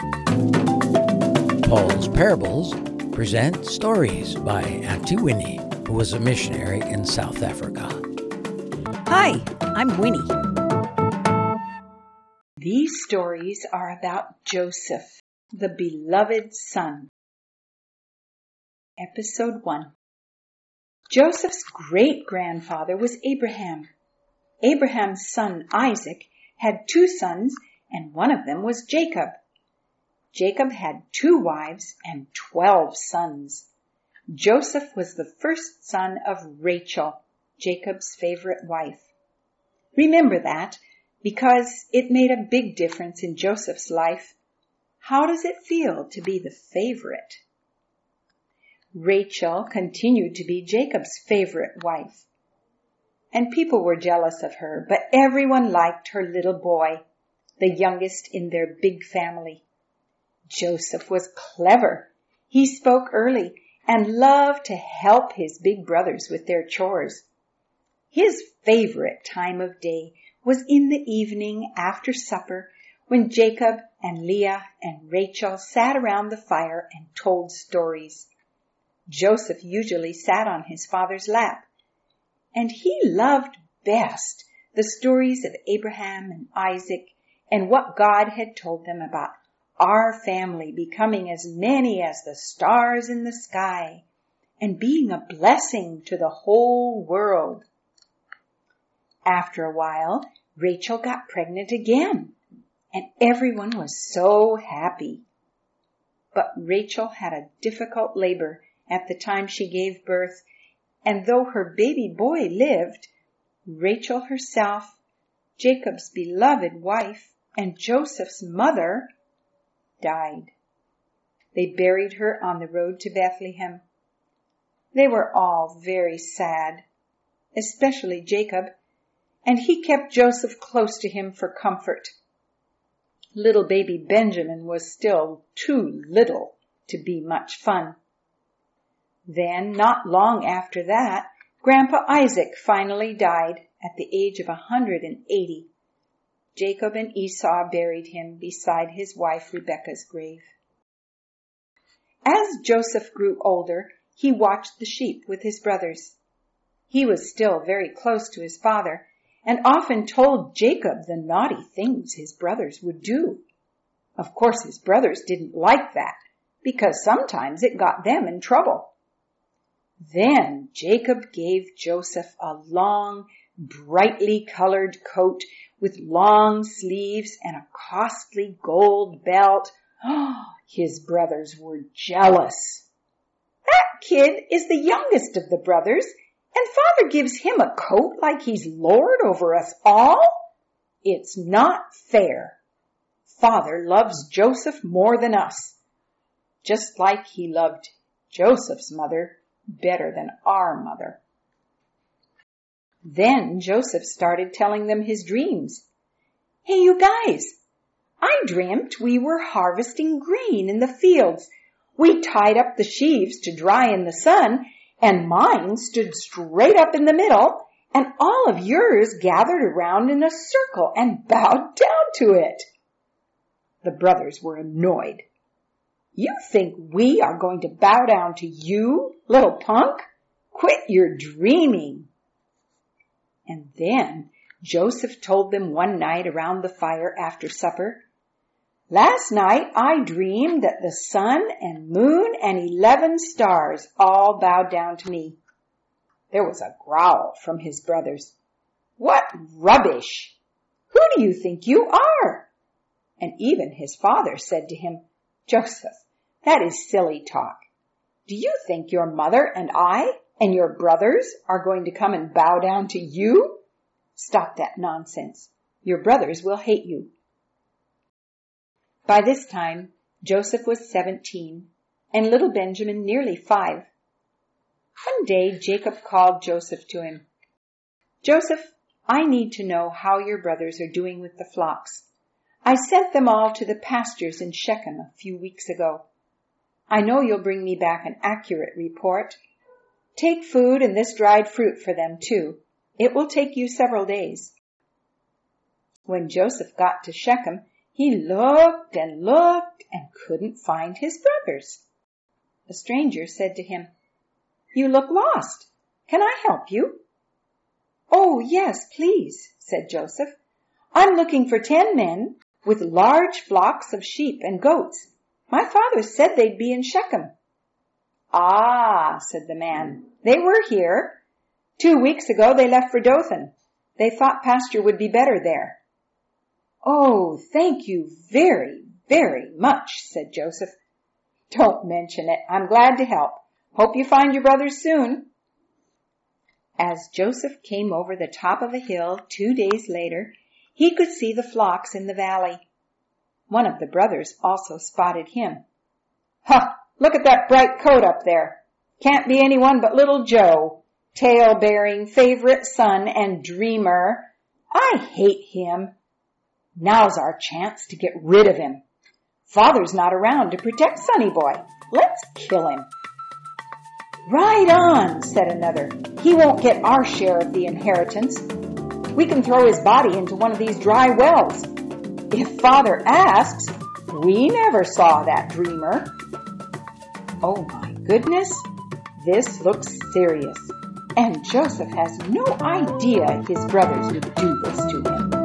Paul's Parables present stories by Auntie Winnie, who was a missionary in South Africa. Hi, I'm Winnie. These stories are about Joseph, the beloved son. Episode 1 Joseph's great grandfather was Abraham. Abraham's son Isaac had two sons, and one of them was Jacob. Jacob had two wives and twelve sons. Joseph was the first son of Rachel, Jacob's favorite wife. Remember that because it made a big difference in Joseph's life. How does it feel to be the favorite? Rachel continued to be Jacob's favorite wife. And people were jealous of her, but everyone liked her little boy, the youngest in their big family. Joseph was clever. He spoke early and loved to help his big brothers with their chores. His favorite time of day was in the evening after supper when Jacob and Leah and Rachel sat around the fire and told stories. Joseph usually sat on his father's lap, and he loved best the stories of Abraham and Isaac and what God had told them about our family becoming as many as the stars in the sky and being a blessing to the whole world. After a while, Rachel got pregnant again and everyone was so happy. But Rachel had a difficult labor at the time she gave birth, and though her baby boy lived, Rachel herself, Jacob's beloved wife, and Joseph's mother died. They buried her on the road to Bethlehem. They were all very sad, especially Jacob, and he kept Joseph close to him for comfort. Little baby Benjamin was still too little to be much fun. Then, not long after that, Grandpa Isaac finally died at the age of a 180. Jacob and Esau buried him beside his wife Rebekah's grave. As Joseph grew older, he watched the sheep with his brothers. He was still very close to his father and often told Jacob the naughty things his brothers would do. Of course his brothers didn't like that because sometimes it got them in trouble. Then Jacob gave Joseph a long, brightly colored coat with long sleeves and a costly gold belt. His brothers were jealous. That kid is the youngest of the brothers, and father gives him a coat like he's lord over us all? It's not fair. Father loves Joseph more than us, just like he loved Joseph's mother better than our mother. Then Joseph started telling them his dreams. Hey, you guys, I dreamt we were harvesting grain in the fields. We tied up the sheaves to dry in the sun, and mine stood straight up in the middle, and all of yours gathered around in a circle and bowed down to it. The brothers were annoyed. You think we are going to bow down to you, little punk? Quit your dreaming. And then Joseph told them one night around the fire after supper, Last night I dreamed that the sun and moon and eleven stars all bowed down to me. There was a growl from his brothers. What rubbish! Who do you think you are? And even his father said to him, Joseph, that is silly talk. Do you think your mother and I and your brothers are going to come and bow down to you? Stop that nonsense. Your brothers will hate you. By this time, Joseph was 17 and little Benjamin nearly five. One day Jacob called Joseph to him. Joseph, I need to know how your brothers are doing with the flocks. I sent them all to the pastures in Shechem a few weeks ago. I know you'll bring me back an accurate report. Take food and this dried fruit for them too. It will take you several days. When Joseph got to Shechem, He looked and looked and couldn't find his brothers. A stranger said to him, You look lost. Can I help you? Oh, yes, please, said Joseph. I'm looking for ten men with large flocks of sheep and goats. My father said they'd be in Shechem. Ah, said the man, they were here. Two weeks ago they left for Dothan. They thought pasture would be better there. Oh, thank you very, very much, said Joseph. Don't mention it. I'm glad to help. Hope you find your brothers soon. As Joseph came over the top of a hill two days later, he could see the flocks in the valley. One of the brothers also spotted him. Ha! Look at that bright coat up there. Can't be anyone but little Joe, tale-bearing favorite son and dreamer. I hate him. Now's our chance to get rid of him. Father's not around to protect Sonny Boy. Let's kill him. Right on, said another. He won't get our share of the inheritance. We can throw his body into one of these dry wells. If father asks, we never saw that dreamer. Oh my goodness, this looks serious. And Joseph has no idea his brothers would do this to him.